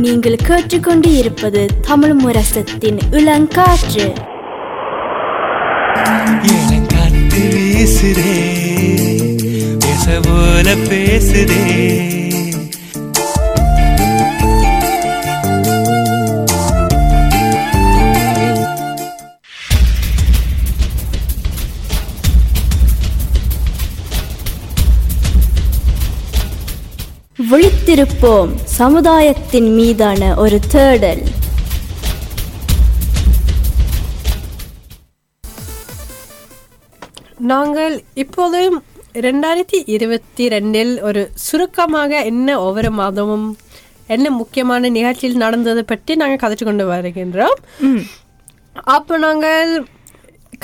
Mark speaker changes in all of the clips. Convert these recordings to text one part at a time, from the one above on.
Speaker 1: நீங்கள் கேட்டுக்கொண்டு இருப்பது தமிழ் முரசத்தின் இளங்காற்று.
Speaker 2: இளங்காத்து வீசுதே பேசுதே.
Speaker 1: விழித்திருப்போம் சமுதாயத்தின் மீதான ஒரு தேடல்.
Speaker 3: நாங்கள் இப்போது ரெண்டாயிரத்தி இருபத்தி ரெண்டில் ஒரு சுருக்கமாக என்ன ஒவ்வொரு மாதமும் என்ன முக்கியமான நிகழ்ச்சியில் நடந்ததை பற்றி நாங்கள் கதைச்சு கொண்டு வருகின்றோம். அப்போ நாங்கள்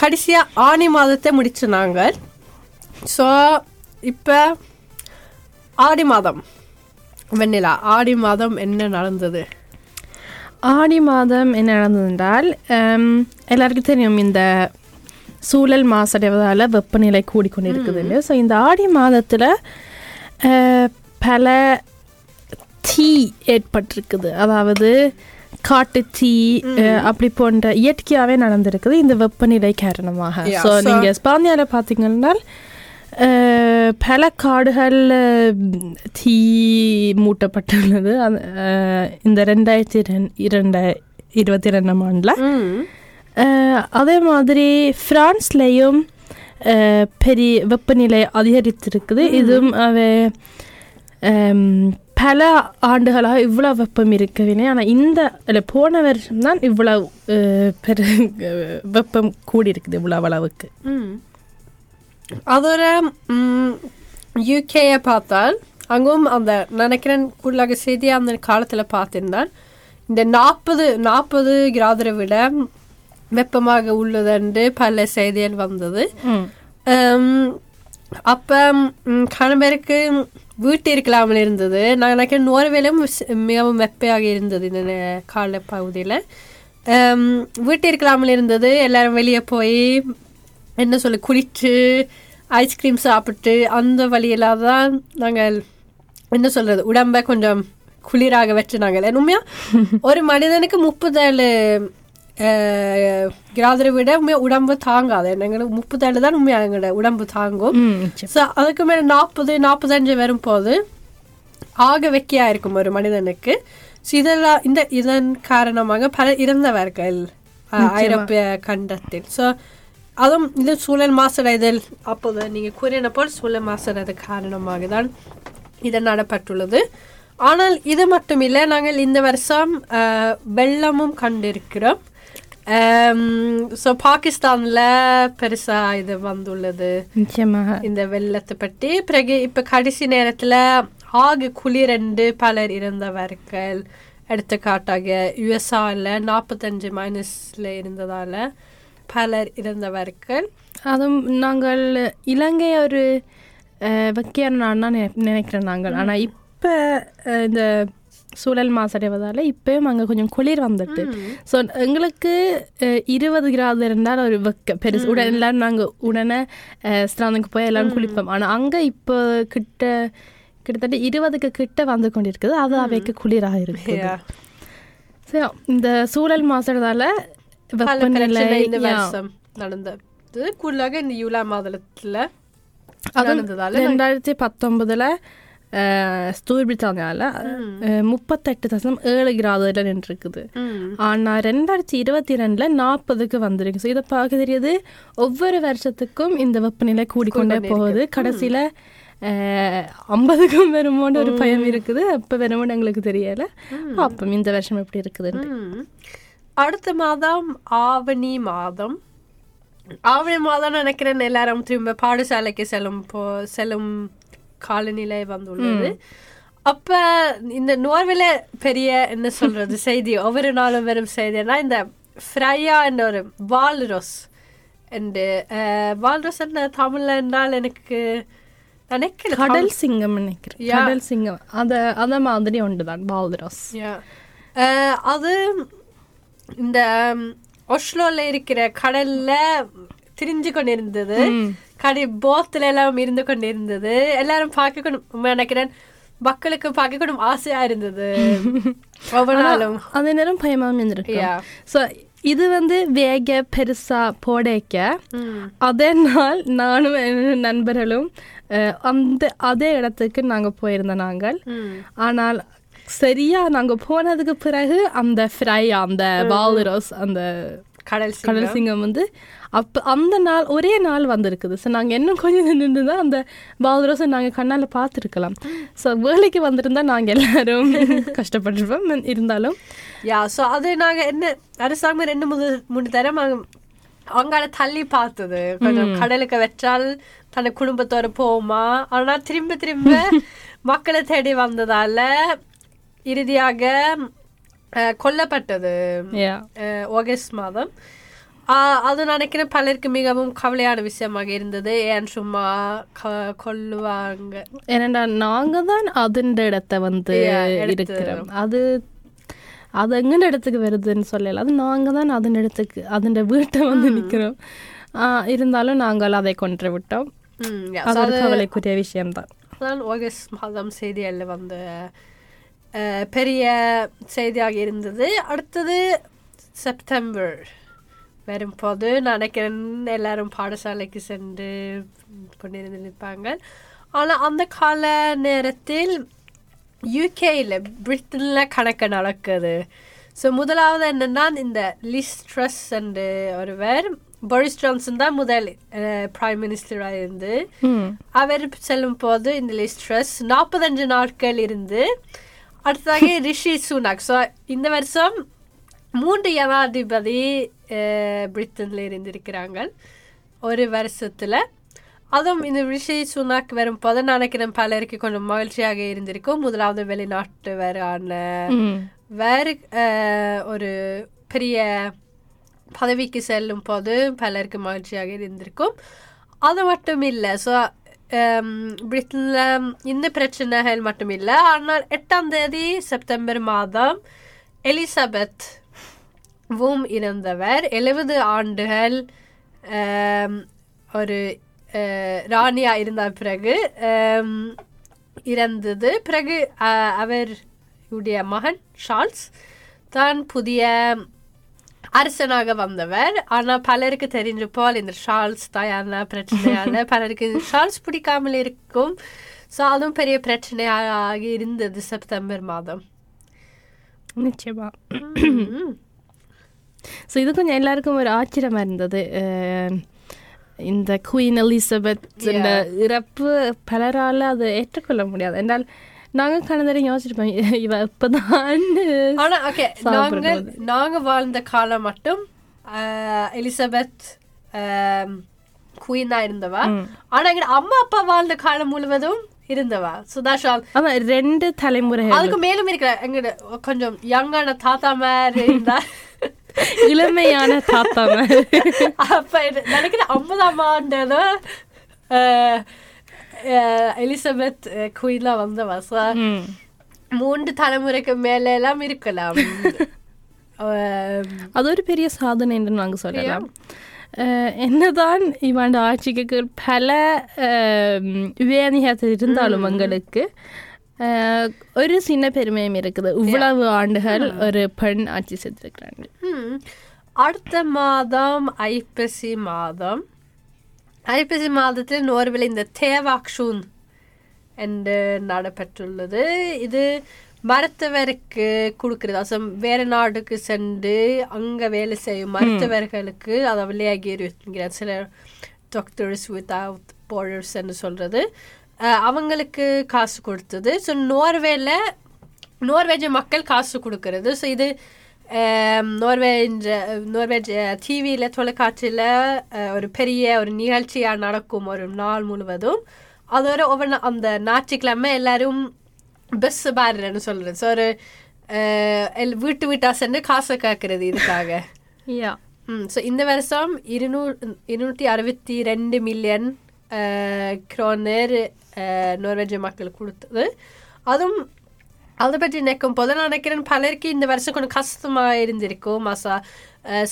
Speaker 3: கடைசியாக ஆனி மாதத்தை முடிச்சு நாங்கள். ஸோ இப்போ ஆடி மாதம். வெண்ணிலா ஆடி மாதம் என்ன நடந்தது?
Speaker 4: ஆடி மாதம் என்ன நடந்ததென்றால் ஹம், எல்லாருக்கும் தெரியும் இந்த சூழல் மாசடைவதால் வெப்பநிலை கூடிக்கொண்டிருக்குது இல்லையா? ஸோ இந்த ஆடி மாதத்தில் பல தீ ஏற்பட்டிருக்குது. அதாவது காட்டு தீ அப்படி போன்ற இயற்கையாகவே நடந்திருக்குது இந்த வெப்பநிலை காரணமாக. ஸோ நீங்கள் ஸ்பானியாவில் பார்த்தீங்கன்னா பல காடுகள் தீ மூட்டப்பட்டுள்ளது இந்த ரெண்டாயிரத்தி ரெண் இரண்டு இருபத்தி ரெண்டாம் ஆண்டில் அதே மாதிரி பிரான்ஸ்லேயும் அஹ், பெரிய வெப்பநிலை அதிகரித்திருக்குது இதுவும் அவை பல ஆண்டுகளாக இவ்வளோ வெப்பம் இருக்கவில்லை ஆனால் இந்த இல்லை போன வருஷம் தான் இவ்வளோ பெரு வெப்பம் கூடியிருக்குது இவ்வளோ அளவுக்கு.
Speaker 3: அதோட யூகேயை பார்த்தால் அங்கும் அந்த நினைக்கிறேன் கூடுதலாக செய்தி அந்த காலத்தில் பார்த்திருந்தால் இந்த நாற்பது நாற்பது கிராதரை விட வெப்பமாக உள்ளது பல செய்திகள் வந்தது அப்போ கன பேருக்கு வீட்டு இருக்கலாமல் இருந்தது நான் நினைக்கிறேன் நோர்வேலும் மிகவும் வெப்பையாக இருந்தது இந்த கால பகுதியில் வீட்டு இருக்கலாமல் இருந்தது எல்லாரும் வெளியே போய் என்ன சொல்ல குளிச்சு ஐஸ்கிரீம் சாப்பிட்டு அந்த வழியில தான் நாங்கள் என்ன சொல்றது உடம்ப கொஞ்சம் குளிராக வச்சு நாங்கள். உண்மையா? ஒரு மனிதனுக்கு முப்பத்தேழு கிராதரை விட உண்மையா உடம்பு தாங்காது. எங்களுக்கு முப்பத்தேழு தான் உண்மையா எங்களோட உடம்பு தாங்கும். ஸோ அதுக்கு மேலே நாற்பது நாற்பத்தஞ்சு வரும்போது ஆக வெக்கியா இருக்கும் ஒரு மனிதனுக்கு. ஸோ இதெல்லாம் இந்த இதன் காரணமாக பல இறந்தவர்கள் ஐரோப்பிய கண்டத்தில். ஸோ அதுவும் இது சூழல் மாசடைதல் அப்போது நீங்கள் போல் சூழல் மாசடைது காரணமாக தான் இது நடப்பட்டுள்ளது ஆனால் இது மட்டும் இல்லை நாங்கள் இந்த வருஷம் வெள்ளமும் கண்டிருக்கிறோம் ஸோ பாகிஸ்தானில் பெருசாக இது வந்துள்ளது
Speaker 4: நிச்சயமாக
Speaker 3: இந்த வெள்ளத்தை பற்றி பிறகு இப்ப கடைசி நேரத்துல ஆகு குளிரண்டு பலர் இறந்தவர்கள் எடுத்துக்காட்டாக யுஎஸ்ஆல நாற்பத்தஞ்சு மைனஸ்ல இருந்ததால பலர் இறந்தவர்கள்
Speaker 4: அதுவும் நாங்கள் இலங்கை ஒரு அஹ், வெக்கையான நாடுனா நினை- நினைக்கிறோம் நாங்கள். ஆனால் இப்போ இந்த சூழல் மாசடைவதால் இப்போயும் அங்கே கொஞ்சம் குளிர் வந்துட்டு. ஸோ எங்களுக்கு இருபது கிராது இருந்தால் ஒரு வெக்க பெருசு. உடனே எல்லாரும் நாங்கள் உடனே ஸ்நானத்துக்கு போய் எல்லாரும் குளிப்போம். ஆனால் அங்கே இப்போ கிட்ட கிட்டத்தட்ட இருபதுக்கு கிட்ட வந்து கொண்டிருக்குது. அது அவைக்கு குளிராக இருக்குது. ஸோ இந்த சூழல் மாசடைவதால
Speaker 3: பல
Speaker 4: வெப்பநிலை
Speaker 3: இந்த. வருஷம் நடந்தது கூடுதலாக இந்த யூலா மாதத்துல நடந்ததால
Speaker 4: ரெண்டாயிரத்தி பத்தொன்பதுல ஸ்டோர்பிரித்தானியாவில் முப்பத்தெட்டு தசம் ஏழு கிராதுல நின்றுருக்குது. ஆனால் ரெண்டாயிரத்தி இருபத்தி ரெண்டில் நாற்பதுக்கு வந்திருக்கு. ஸோ இதை பார்க்க தெரியுது. ஒவ்வொரு வருஷத்துக்கும் இந்த வெப்பநிலை கூடிக்கொண்டே போகுது. கடைசியில் ஐம்பதுக்கும் வருமோன்னு ஒரு பயம் இருக்குது. எப்போ வருமோன்னு எங்களுக்கு தெரியல. பார்ப்போம் இந்த வருஷம் எப்படி இருக்குதுன்னு.
Speaker 3: அடுத்த மாதம் ஆவணி மாதம். ஆவணி மாதம் நினைக்கிறேன் எல்லாரும் திரும்ப பாடசாலைக்கு செல்லும் போ செல்லும் காலநிலை வந்துள்ளது. அப்ப இந்த நோர்வேல பெரிய என்ன சொல்றது செய்தி ஒவ்வொரு நாளும் வரும் செய்தினா இந்த ஃப்ரையா என்ற ஒரு வால்ரோஸ் என்று வால்ரோஸ் என்ன தமிழ்ல என்றால் எனக்கு நினைக்கிறேன்
Speaker 4: கடல் சிங்கம் நினைக்கிறேன். கடல் சிங்கம். அத அந்த மாதிரி ஒன்று தான்.
Speaker 3: அஹ், அது இந்த ஒஸ்லோல இருக்கிற கடல்ல திரிஞ்சு கொண்டிருந்தது. கடை போத்துல எல்லாம் இருந்து கொண்டிருந்தது. எல்லாரும் பார்க்க கொண்டு நினைக்கிறேன். மக்களுக்கு பார்க்கக்கூடும் ஆசையா இருந்தது. ஒவ்வொரு நாளும்.
Speaker 4: அதே நேரம் பயமாவும் இருந்திருக்கு. ஸோ இது வந்து வேக பெருசா போடைக்க. அதே நாள் நானும் நண்பர்களும் அந்த அதே இடத்துக்கு நாங்க போயிருந்தோம் நாங்கள். ஆனால் சரியா நாங்க போனதுக்கு பிறகு அந்த ஃப்ரை அந்த வால்ரோஸ் அந்த
Speaker 3: கடல்
Speaker 4: கடல்
Speaker 3: சிங்கம்.
Speaker 4: வந்து அப்போ அந்த நாள் ஒரே நாள் வந்திருக்குது. ஸோ நாங்கள் இன்னும் கொஞ்சம் நின்று தான் அந்த பால்ரோஸை நாங்கள் கண்ணால் பார்த்துருக்கலாம். ஸோ வேலைக்கு வந்திருந்தா நாங்கள் எல்லாரும் கஷ்டப்பட்டிருப்போம். இருந்தாலும்.
Speaker 3: யா ஸோ அது நாங்க என்ன அரசாங்கம் ரெண்டு மூணு மூணு தரம் அவங்கள தள்ளி பார்த்தது. கொஞ்சம் கடலுக்கு வச்சால் தன் குடும்பத்தோட போமா ஆனா திரும்ப திரும்ப மக்களை தேடி வந்ததால இறுதியாக கொல்லப்பட்டது. ஆகஸ்ட் மாதம். அது நினைக்கிறேன் பலருக்கு மிகவும் கவலையான விஷயமாக இருந்தது. ஏன் சும்மா கொல்லுவாங்க?
Speaker 4: ஏன்னா நாங்கள் தான் அதுண்ட இடத்த வந்து இருக்கிறோம். அது அது எங்கன இடத்துக்கு வருதுன்னு சொல்லல. அது நாங்கள் தான் அதன் இடத்துக்கு அதன் வீட்டை வந்து நிற்கிறோம் இருந்தாலும் நாங்கள் அதை கொன்று விட்டோம். அது கவலைக்குரிய விஷயம்தான்.
Speaker 3: ஆகஸ்ட் மாதம் செய்திகளில் வந்த அஹ், பெரிய செய்தியாக இருந்தது. அடுத்தது செப்டம்பர் வரும்போது நான் நினைக்கிறேன் எல்லாரும் பாடசாலைக்கு சென்று கொண்டிருந்து நிற்பாங்க ஆனால் அந்த கால நேரத்தில் யூகேயில் பிரிட்டனில் கணக்கு நடக்குது. ஸோ முதலாவது என்னன்னா இந்த லிஸ் ட்ரஸ் என்று ஒருவர் போரிஸ் ஜான்சன் தான் முதல் பிரைம் மினிஸ்டராக இருந்து. அவர் செல்லும் போது இந்த லிஸ்ட்ரஸ் நாற்பத்தஞ்சு நாட்கள் இருந்து அடுத்ததாக ரிஷி சுனாக். ஸோ இந்த வருஷம் மூன்று ஜனாதிபதி பிரிட்டன்ல இருந்திருக்கிறாங்க ஒரு வருஷத்துல. அதுவும் இந்த ரிஷி சுனாக் வரும்போது நான் நினைக்கிறேன் பலருக்கு கொஞ்சம் மகிழ்ச்சியாக இருந்திருக்கும். முதலாவது வெளிநாட்டு வரான வேறு ஒரு பெரிய பதவிக்கு செல்லும் போது பலருக்கு மகிழ்ச்சியாக இருந்திருக்கும். அது மட்டும் இல்லை ஸோ பிரிட்டனில் இந்த பிரச்சனைகள் மட்டும் இல்லை ஆனால் எட்டாம் தேதி செப்டம்பர் மாதம் எலிசபெத் வும் இறந்தவர். எழுபது ஆண்டுகள் ஒரு ராணியாக ராணியா இருந்த பிறகு இறந்தது. பிறகு அவர் அவருடைய மகன் ஷார்ல்ஸ் தான் புதிய அரசனாக வந்தவர். ஆனா பலருக்கு தெரிஞ்ச போல் இந்த ஷார்ல்ஸ் தாயான பிரச்சனையால பலருக்கு ஷார்ல்ஸ் பிடிக்காமல் இருக்கும். ஸோ அதுவும் பெரிய பிரச்சனையாக இருந்தது செப்டம்பர் மாதம்.
Speaker 4: நிச்சயமா. ஸோ இது கொஞ்சம் எல்லாருக்கும் ஒரு ஆச்சரியமா இருந்தது. அஹ், இந்த குயின் எலிசபெத் இறப்பு பலரால அதை ஏற்றுக்கொள்ள முடியாது. என்றால் நாங்கள் கணதரை யோசிச்சிருப்போம். இ- இவ இப்பதான்
Speaker 3: ஆனா ஓகே நாங்கள்
Speaker 4: சாப்பிடும்போது.
Speaker 3: நாங்க வாழ்ந்த காலம் மட்டும் எலிசபெத் குயினா இருந்தவா? ஆனா எங்க அம்மா அப்பா வாழ்ந்த காலம் முழுவதும் இருந்தவா? சுதாஷால்
Speaker 4: அதான் ரெண்டு தலைமுறை
Speaker 3: அதுக்கு மேலும் இருக்கிற எங்க கொஞ்சம் யங்கான தாத்தா மாதிரி இருந்தா?
Speaker 4: இளமையான தாத்தா மாதிரி.
Speaker 3: அப்ப நினைக்கிறேன் ஐம்பதாம் ஆண்டு எலிசபெத் குயிலா வந்தவா
Speaker 4: ம்.
Speaker 3: மூன்று தலைமுறைக்கு மேல எல்லாம் இருக்கலாம்
Speaker 4: அது ஒரு பெரிய சாதனை என்று நாங்கள் சொல்லலாம் என்னதான் இவன் ஆட்சிக்கு பல விவேனிகத்தில் இருந்தாலும் எங்களுக்கு அஹ், ஒரு சின்ன பெருமையும் இருக்குது இவ்வளவு ஆண்டுகள் ஒரு பெண் ஆட்சி செய்திருக்கிறாங்க
Speaker 3: ம். அடுத்த மாதம் ஐப்பசி மாதம் ஐப்பசி மாதத்தில் நோர்வில் இந்த தேவாக்ஷூன் என்று நடைபெற்றுள்ளது இது மருத்துவருக்கு கொடுக்கிறது. அசம் வேற நாடுக்கு சென்று அங்க வேலை செய்யும் மருத்துவர்களுக்கு அதை விளையாகி சில டாக்டர்ஸ் வித்வுட் போர்டர்ஸ் என்று சொல்றது. அஹ், அவங்களுக்கு காசு கொடுத்தது. ஸோ நோர்வேல நோர்வேஜ் மக்கள் காசு கொடுக்கறது. ஸோ இது நோர்வேஜ் நோர்வேஜ் டிவியில் தொலைக்காட்சியில் ஒரு பெரிய ஒரு நிகழ்ச்சியாக நடக்கும் ஒரு நாள் முழுவதும் அதோட ஒவ்வொரு அந்த ஞாயிற்றுக்கிழமை எல்லாரும் பஸ் பாருன்னு சொல்கிறது ஸோ ஒரு வீட்டு வீட்டா சென்று காசை கேட்கறது இதுக்காக
Speaker 4: யா
Speaker 3: ம் ஸோ இந்த வருஷம் இருநூ இருநூற்றி அறுபத்தி ரெண்டு மில்லியன் க்ரோனர் நோர்வேஜ் மக்கள் கொடுத்தது அதுவும் அதை பற்றி நினைக்கும் போது நான் நினைக்கிறேன் பலருக்கு இந்த வருஷம் கொஞ்சம் கஷ்டமாக இருந்திருக்கும் மாசா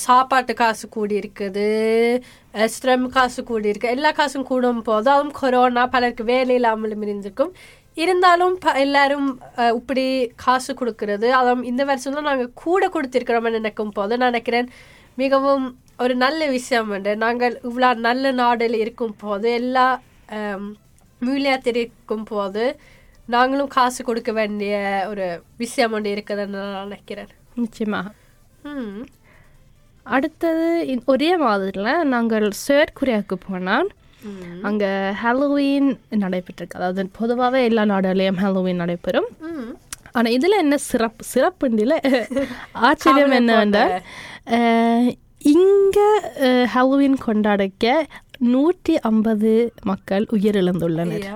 Speaker 3: சாப்பாட்டு காசு கூடி இருக்குது ஸ்ட்ரம் காசு கூடி இருக்கு எல்லா காசும் கூடும் போது அதுவும் கொரோனா பலருக்கு வேலை இல்லாமலும் இருந்திருக்கும் இருந்தாலும் ப- எல்லாரும் இப்படி காசு கொடுக்கறது அதுவும் இந்த வருஷம் தான் நாங்கள் கூட கொடுத்திருக்கிறோம்னு நினைக்கும் போது நான் நினைக்கிறேன் மிகவும் ஒரு நல்ல விஷயம் உண்டு நாங்கள் இவ்வளோ நல்ல நாடில் இருக்கும் போது எல்லா மூலியத்தில் இருக்கும் போது நாங்களும் காசு கொடுக்க வேண்டிய ஒரு விஷயம் ஒன்று இருக்குதுன்னு நான் நினைக்கிறேன்.
Speaker 4: நிச்சயமாக
Speaker 3: ம்.
Speaker 4: அடுத்தது ஒரே மாதத்தில் நாங்கள் சேர் கொரியாவுக்கு போனால் அங்கே ஹாலோவீன் நடைபெற்றிருக்கு. அதாவது பொதுவாகவே எல்லா நாடுகளையும் ஹாலோவீன் நடைபெறும். ஆனால் இதில் என்ன சிறப்பு சிறப்புண்டில் ஆச்சரியம் என்னவென்றால் இங்கே ஹாலோவீன் கொண்டாடிக்க நூற்றி ஐம்பது மக்கள் உயிரிழந்துள்ளனர்.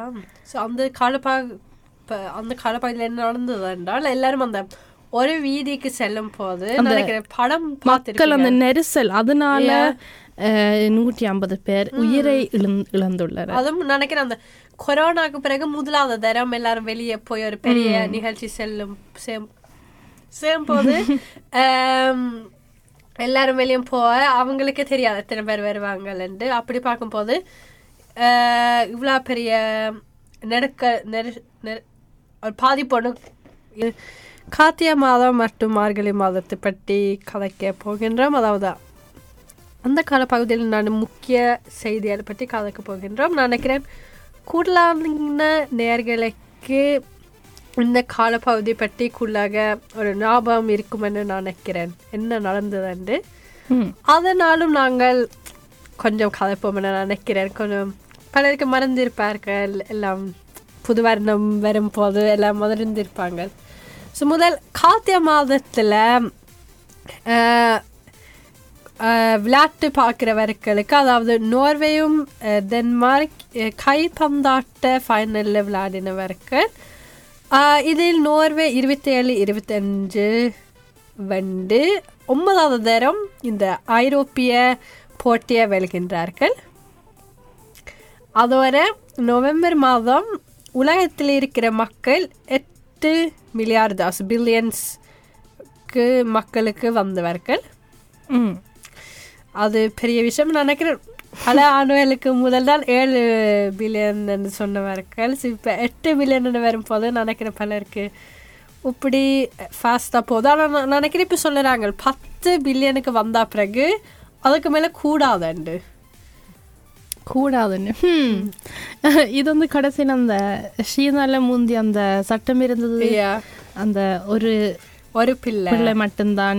Speaker 3: ஸோ அந்த காலப்பாக இப்போ அந்த காலப்பகுதியில் என்ன நடந்தது என்றால் எல்லாரும் அந்த ஒரு வீதிக்கு செல்லும் போது நினைக்கிறேன் படம்
Speaker 4: மக்கள் அந்த நெரிசல் அதனால நூற்றி ஐம்பது பேர் உயிரை இழந் இழந்துள்ளனர்.
Speaker 3: அதுவும் நினைக்கிறேன் அந்த கொரோனாக்கு பிறகு முதலாவது தரம் எல்லாரும் வெளியே போய் ஒரு பெரிய நிகழ்ச்சி செல்லும் சேம் சேம் போது எல்லாரும் வெளியே போக அவங்களுக்கே தெரியாது எத்தனை பேர் வருவாங்கன்ட்டு அப்படி பார்க்கும்போது இவ்வளோ பெரிய நெருக்க நெரு பாதிப்பொன்று கார்த்திகை மாதம் மற்றும் மார்கழி மாதத்தை பற்றி கதைக்க போகின்றோம். அதாவது அந்த காலப்பகுதியில் நான் முக்கிய செய்திகளை பற்றி கதைக்க போகின்றோம். நான் நினைக்கிறேன் கூடுதலான நேர்களுக்கு இந்த காலப்பகுதி பற்றி கூடுதலாக ஒரு ஞாபகம் இருக்கும் என்று நான் நினைக்கிறேன். என்ன நடந்ததுண்டு
Speaker 4: ம்.
Speaker 3: அதனாலும் நாங்கள் கொஞ்சம் கதைப்போம் என நான் நினைக்கிறேன். கொஞ்சம் பலருக்கு மறந்திருப்பார்கள் எல்லாம். புது வருடம் வரும்போது எல்லாம் முதலிருந்திருப்பாங்க ஸோ முதல் கார்த்திகை மாதத்தில் விளையாட்டு பார்க்குறவர்களுக்கு அதாவது நோர்வேயும் டென்மார்க் கைப்பந்தாட்ட ஃபைனலில் விளையாடினவர்கள் இதில் நோர்வே இருபத்தி ஏழு இருபத்தஞ்சு வந்து ஒன்பதாவது தரம் இந்த ஐரோப்பிய போட்டியை வெல்கின்றார்கள். அதோட நவம்பர் மாதம் உலகத்தில் இருக்கிற மக்கள் எட்டு மில்லியார்டு பில்லியன்ஸ்க்கு மக்களுக்கு வந்தவர்கள். அது பெரிய விஷயம். நான் நினைக்கிறேன் பல ஆண்டுகளுக்கு முதல் தான் ஏழு பில்லியன் சொன்னவர்கள். இப்போ எட்டு பில்லியன் வரும்போது நான் நினைக்கிறேன் பலருக்கு இப்படி ஃபாஸ்ட்டாக போகுது. ஆனால் நான் நினைக்கிறேன் இப்போ சொல்லுறாங்க பத்து பில்லியனுக்கு வந்த பிறகு அதுக்கு மேலே கூடாதுண்டு.
Speaker 4: கூடாதுன்னு. இது வந்து கடைசியில் அந்த ஷீனால முந்தி அந்த சட்டம் இருந்தது. அந்த ஒரு
Speaker 3: ஒரு பிள்ளை
Speaker 4: பிள்ளை மட்டும்தான்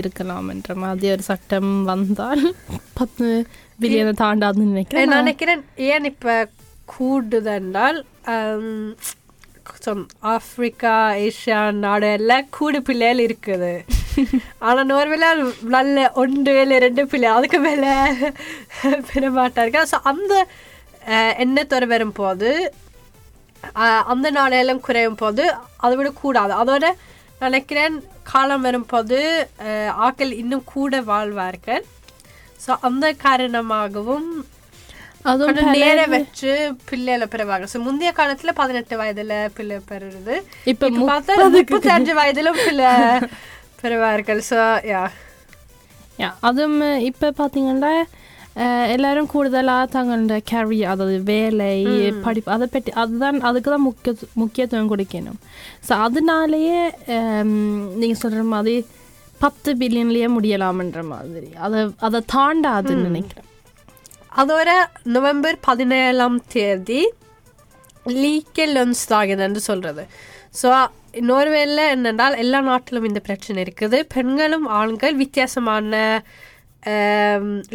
Speaker 4: இருக்கலாம் என்ற மாதிரி ஒரு சட்டம் வந்தால் பத்து பில்லியனை தாண்டாதுன்னு நினைக்கிறேன்
Speaker 3: நான் நினைக்கிறேன் ஏன் இப்போ கூடுதென்றால் ஆப்பிரிக்கா ஏஷியா நாடு எல்லாம் கூடு பிள்ளைகள் இருக்குது ஆனா நோர்வேல நல்ல ஒன்று இல்லை ரெண்டு பிள்ளை அதுக்கு மேல பெற மாட்டாங்க ஸோ அந்த எண்ணத்தோட வரும்போது அந்த நாளெல்லாம் குறையும் போது அதை விட கூடாது. அதோட நினைக்கிறேன் காலம் வரும்போது அஹ், ஆட்கள் இன்னும் கூட வாழ்வார்கள். ஸோ அந்த காரணமாகவும்
Speaker 4: அதுவும்
Speaker 3: கொஞ்சம் நேரம் வச்சு பிள்ளைகளை பெறுவாங்க ஸோ முந்தைய காலத்துல பதினெட்டு வயதுல பிள்ளை பெறுறது.
Speaker 4: இப்ப
Speaker 3: பார்த்தா முப்பத்தி அஞ்சு வயதிலும் பிள்ளை பெறுவார்கள் ஸோ யா
Speaker 4: யா, அதுவும் இப்போ பார்த்தீங்கன்னா அஹ், எல்லாரும் கூடுதலாக தங்களோட கேரி அதாவது வேலை படிப்பு அதை பற்றி அதுதான் அதுக்கு தான் முக்கிய முக்கியத்துவம் கொடுக்கணும் ஸோ அதனாலேயே நீங்கள் சொல்கிற மாதிரி பத்து பில்லியன்லேயே முடியலாம்ன்ற மாதிரி அதை அதை தாண்டாதுன்னு நினைக்கிறேன்
Speaker 3: அதோட நவம்பர் பதினேழாம் தேதி லீக்கல் லன்ஸ்தாகன் என்று சொல்றது ஸோ நோர்வேல என்னென்றால் எல்லா நாட்டிலும் இந்த பிரச்சனை இருக்குது. பெண்களும் ஆண்கள் வித்தியாசமான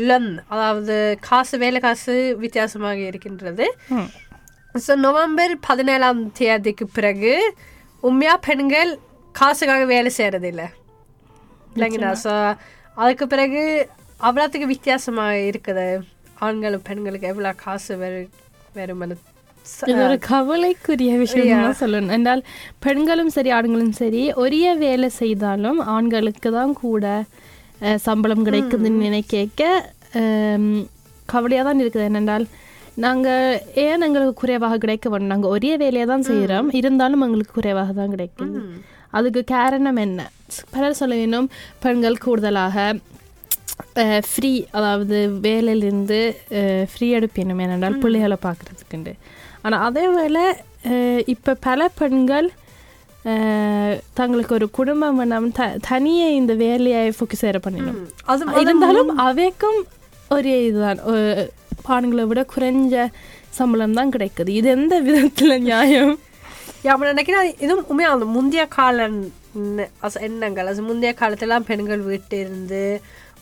Speaker 3: லன் அதாவது காசு வேலை காசு வித்தியாசமாக இருக்கின்றது. ஸோ நவம்பர் பதினேழாம் தேதிக்கு பிறகு உண்மையா பெண்கள் காசுக்காக வேலை செய்யறதில்ல. இல்லைங்களா? ஸோ அதுக்கு பிறகு அவ்வளோத்துக்கு வித்தியாசமாக இருக்குது. ஆண்களும் பெண்களுக்கு எவ்வளோ காசு வெறு வெறுமனு
Speaker 4: இது ஒரு கவலைக்குரிய விஷயம் தான் சொல்லணும் என்றால் பெண்களும் சரி ஆண்களும் சரி ஒரே வேலை செய்தாலும் ஆண்களுக்கு தான் கூட சம்பளம் கிடைக்குதுன்னு நினைக்க கவலையாக தான் இருக்குது என்னென்றால் நாங்கள் ஏன் எங்களுக்கு குறைவாக கிடைக்க வேணும் நாங்கள் ஒரே வேலையை தான் செய்கிறோம் இருந்தாலும் எங்களுக்கு குறைவாக தான் கிடைக்குது அதுக்கு காரணம் என்ன பலர் சொல்ல வேணும் பெண்கள் கூடுதலாக ஃப்ரீ அதாவது வேலையிலிருந்து ஃப்ரீ எடுப்பினும் ஏனென்றால் பிள்ளைகளை பார்க்குறதுக்குண்டு ஆனால் அதே அஹ், இப்ப பல பெண்கள் தங்களுக்கு ஒரு குடும்பம் வேணாம் த தனியே இந்த வேலையை ஃபோக்கஸ் செய்கிற பண்ணிடணும்
Speaker 3: அது
Speaker 4: இருந்தாலும் அவைக்கும் ஒரே இதுதான். ஆண்களை விட குறைஞ்ச சம்பளம் தான் கிடைக்குது. இது எந்த விதத்துல நியாயம்?
Speaker 3: men நினைக்கிறேன் இதுவும் உண்மையாக அந்த முந்தைய கால எண்ணங்கள் அது முந்தைய காலத்துலாம் பெண்கள் வீட்டு இருந்து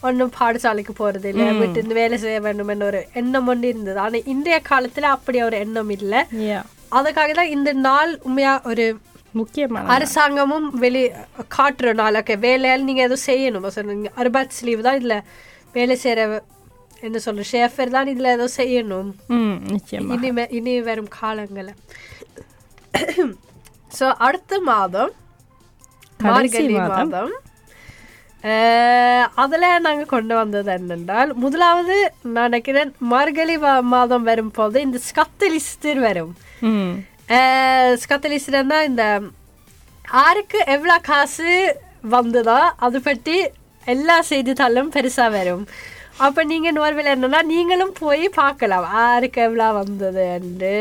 Speaker 3: ஒன்றும் பாடசாலைக்கு போறது இல்லை வீட்டு இருந்து வேலை செய்ய வேண்டும் என்ற ஒரு எண்ணம் ஒன்று இருந்தது ஆனா இன்றைய காலத்துல அப்படி ஒரு எண்ணம் இல்லை அதுக்காக தான் இந்த நாள் உண்மையா ஒரு
Speaker 4: முக்கியமான
Speaker 3: அரசாங்கமும் வெளி காட்டுற நாள் ஓகே வேலையால் நீங்க எதுவும் செய்யணும் So, நீங்க அர்பாத் ஸ்லீவ் தான் இதுல வேலை செய்யற என்ன சொல்ற ஷேஃபர் தான் இதுல ஏதோ செய்யணும்
Speaker 4: ம் நிச்சயமா
Speaker 3: இனி வரும் காலங்கள ஸோ அடுத்த மாதம் மார்கழி
Speaker 4: மாதம்.
Speaker 3: அதுல நாங்க கொண்டு வந்தது என்னென்றால் முதலாவது நான் நினைக்கிறேன் மார்கழி மாதம் வரும்போது இந்த ஸ்கத்தலிஸ்டர் வரும். ஸ்கத்தலிஸ்டர்னா இந்த யாருக்கு எவ்வளோ காசு வந்ததோ அது பற்றி எல்லா செய்தித்தாளும் பெருசா வரும். அப்ப நீங்க நோர்வில் என்னன்னா நீங்களும் போய் பார்க்கலாம் யாருக்கு எவ்வளோ வந்ததுன்னு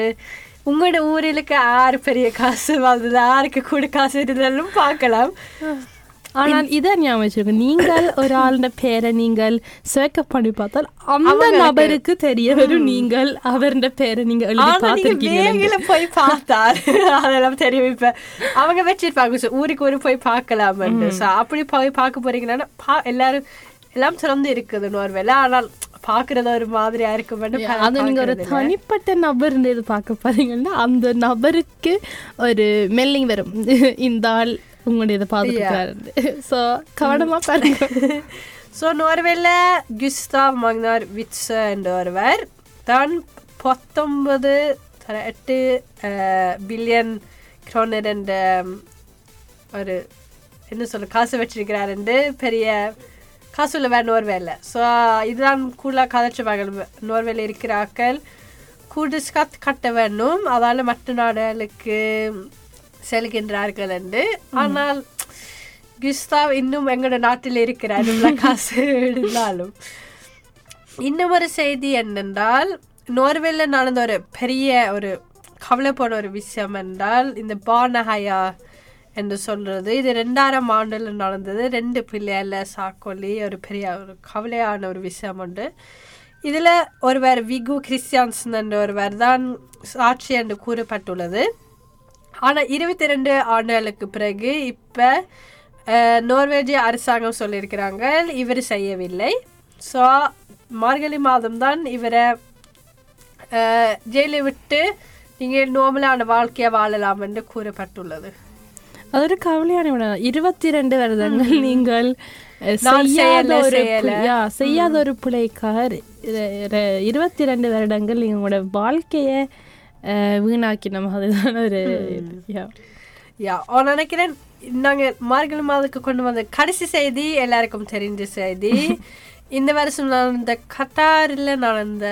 Speaker 3: உங்களோட ஊரிலுக்கு யாரு பெரிய காசு வந்தது யாருக்கு கூட காசு இருந்தாலும் பார்க்கலாம்.
Speaker 4: ஆனால் இதை ஞாபகம் வச்சிருக்க நீங்கள் ஒரு ஆளுடைய பேரை நீங்கள் சேர்க்க பண்ணி பார்த்தால் அந்த நபருக்கு தெரிய வரும் நீங்கள் அவருடைய பேரை நீங்க எழுதி
Speaker 3: போய் பார்த்தால் அதெல்லாம் தெரியும் இப்ப. அவங்க வச்சிருப்பாங்க ஊருக்கு ஊரு போய் பார்க்கலாம்னு So அப்படி போய் பார்க்க போறீங்கன்னா பா- எல்லாரும் எல்லாம் திறந்து இருக்குது நோர்வேல. ஆனால் பாக்குறது ஒரு மாதிரியா இருக்கும்
Speaker 4: அது நீங்க ஒரு தனிப்பட்ட நபர் இது பார்க்க போறீங்கன்னா அந்த நபருக்கு ஒரு மெல்லிங் வரும். இந்த ஆள் உங்களுடைய இதை பார்த்துருக்காரு ஸோ கவனமா பாருங்க.
Speaker 3: ஸோ நோர்வேல குஸ்தாவ் மக்னார் விட்ஸ என்றவர் தான் பத்தொன்பது எட்டு பில்லியன் kronor என்ற ஒரு என்ன சொல்ல காசு வச்சிருக்கிறாருண்டு பெரிய காசுள்ள வேற நோர்வேல ஸோ இதுதான் கூடுதலாக கதைச்சுவாங்க நோர்வேல இருக்கிறாக்கள் கூடு ஸ்கத் கட்ட வேண்டும் அதால மற்ற நாடுகளுக்கு செல்கின்றார்கள் என்று ஆனால் குஸ்தாவ் இன்னும் எங்களோட நாட்டில் இருக்கிறார் காசு இருந்தாலும். இன்னும் ஒரு செய்தி என்னென்றால் நோர்வேல நடந்த ஒரு பெரிய ஒரு கவலைப்பட ஒரு விஷயம் என்றால் இந்த பானஹயா என்று சொல்றது. இது ரெண்டாயிரம் ஆண்டுல நடந்தது. ரெண்டு பிள்ளைகள சாக்கொல்லி ஒரு பெரிய ஒரு கவலையான ஒரு விஷயம் உண்டு. இதுல ஒருவர் விகு கிறிஸ்டியான்சன் என்ற ஒருவர் தான் சாட்சி என்று கூறப்பட்டுள்ளது. ஆனா இருபத்தி ரெண்டு ஆண்டுகளுக்கு பிறகு இப்ப நோர்வேஜிய அரசாங்கம் சொல்லியிருக்கிறாங்க இவர் செய்யவில்லை. ஸோ மார்கழி மாதம் தான் இவரை ஜெயிலை விட்டு நீங்கள் நோமலான வாழ்க்கையை வாழலாம் என்று கூறப்பட்டுள்ளது.
Speaker 4: அது ஒரு கவலையான இருபத்தி ரெண்டு வருடங்கள் நீங்கள் செய்யாத ஒரு செய்யாத ஒரு பிள்ளைக்காக இருபத்தி ரெண்டு வருடங்கள் உங்களோட வாழ்க்கைய அஹ், வீணாக்கின மாதிரிதான் ஒரு யா.
Speaker 3: நான் நினைக்கிறேன் நாங்கள் மார்கழி மாதத்துக்கு கொண்டு வந்த கடைசி செய்தி எல்லாருக்கும் தெரிஞ்ச செய்தி இந்த வருஷம் நடந்த கட்டாரில் நடந்த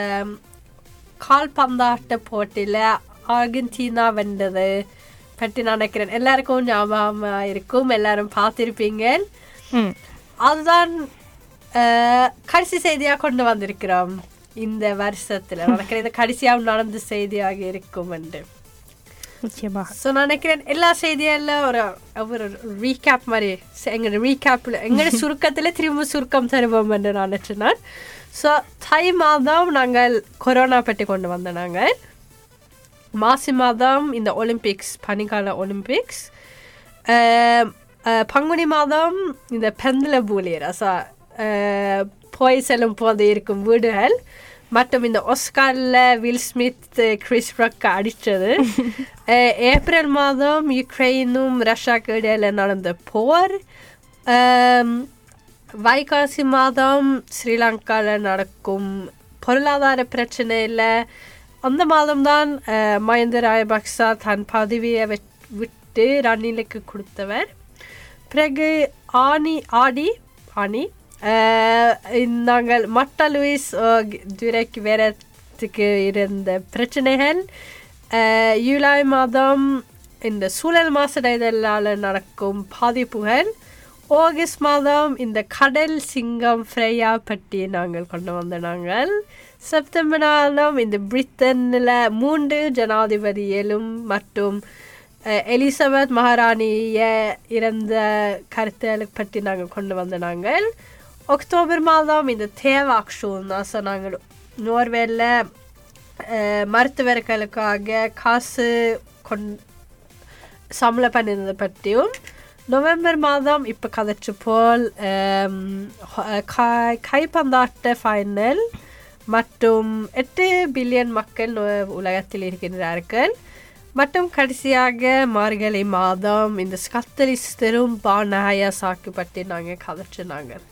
Speaker 3: கால்பந்தாட்ட போட்டியில் அர்ஜென்டினா வென்றது பற்றி நான் நினைக்கிறேன் எல்லாருக்கும் ஞாபகமா இருக்கும் எல்லாரும் பார்த்திருப்பீங்க. அதுதான் கடைசி செய்தியாக கொண்டு வந்திருக்கிறோம் இந்த வருஷத்துல. நினைக்கிறேன் இது கடைசியாக நடந்த செய்தியாக இருக்கும் என்று.
Speaker 4: நிச்சயமா.
Speaker 3: ஸோ நான் நினைக்கிறேன் எல்லா செய்தியெல்லாம் ஒரு ஒரு ரீகேப் மாதிரி எங்களோட ரீகேப்பில் எங்களோட சுருக்கத்தில் திரும்ப சுருக்கம் தருவோம் என்று நான் நினச்சினான் ஸோ தை மாதம் நாங்கள் கொரோனா பற்றி கொண்டு வந்த நாங்கள். மாசி மாதம் இந்த ஒலிம்பிக்ஸ் பனிக்கால ஒலிம்பிக்ஸ் பங்குனி மாதம் இந்த பெந்தல பூலியர் அசா போய் செல்லும் போது இருக்கும் வீடுகள். மற்றும் இந்த ஒஸ்கார்ல வில் ஸ்மித் கிறிஸ் ராக் அடித்தது ஏப்ரல் மாதம் யுக்ரைனும் ரஷ்யாவுக்கு இடையில நடந்த போர் வைகாசி மாதம் ஸ்ரீலங்காவில் நடக்கும் பொருளாதார பிரச்சனையில் அந்த மாதம்தான் மஹிந்த ராயபக்சா தன் பதவியை விட்- விட்டு ரணிலுக்கு கொடுத்தவர் பிறகு ஆனி ஆடி ஆனி நாங்கள் மட்ட லூயிஸ் துரைக்கு வேறத்துக்கு இருந்த பிரச்சனைகள் ஜூலை மாதம் இந்த சூழல் மாசடைதலால் நடக்கும் பாதிப்புகள் ஆகஸ்ட் மாதம் இந்த கடல் சிங்கம் ஃப்ரையா பற்றி நாங்கள் கொண்டு வந்த நாங்கள். செப்டம்பர் மாதம் இந்த பிரிட்டனில் மூன்று ஜனாதிபதியிலும் மற்றும் எலிசபெத் மகாராணிய இறந்த கருத்துகளை பற்றி நாங்கள் கொண்டு வந்த நாங்கள். அக்டோபர் மாதம் இந்த தேவ ஆக்ஷன் ஸோ நாங்கள் நோர்வேல மருத்துவர்களுக்காக காசு கொண் சம்பள பண்ணியிருந்ததை பற்றியும் நவம்பர் மாதம் இப்போ கதைச்சு போல் கைப்பந்தாட்ட ஃபைனல் மற்றும் எட்டு பில்லியன் மக்கள் நு- உலகத்தில் இருக்கின்றார்கள் மற்றும் கடைசியாக மார்கழி மாதம் இந்த ஸ்கத்தலிஸ்தரும் பானாயா சாக்கு பற்றி நாங்கள் கதைச்சு நாங்கள்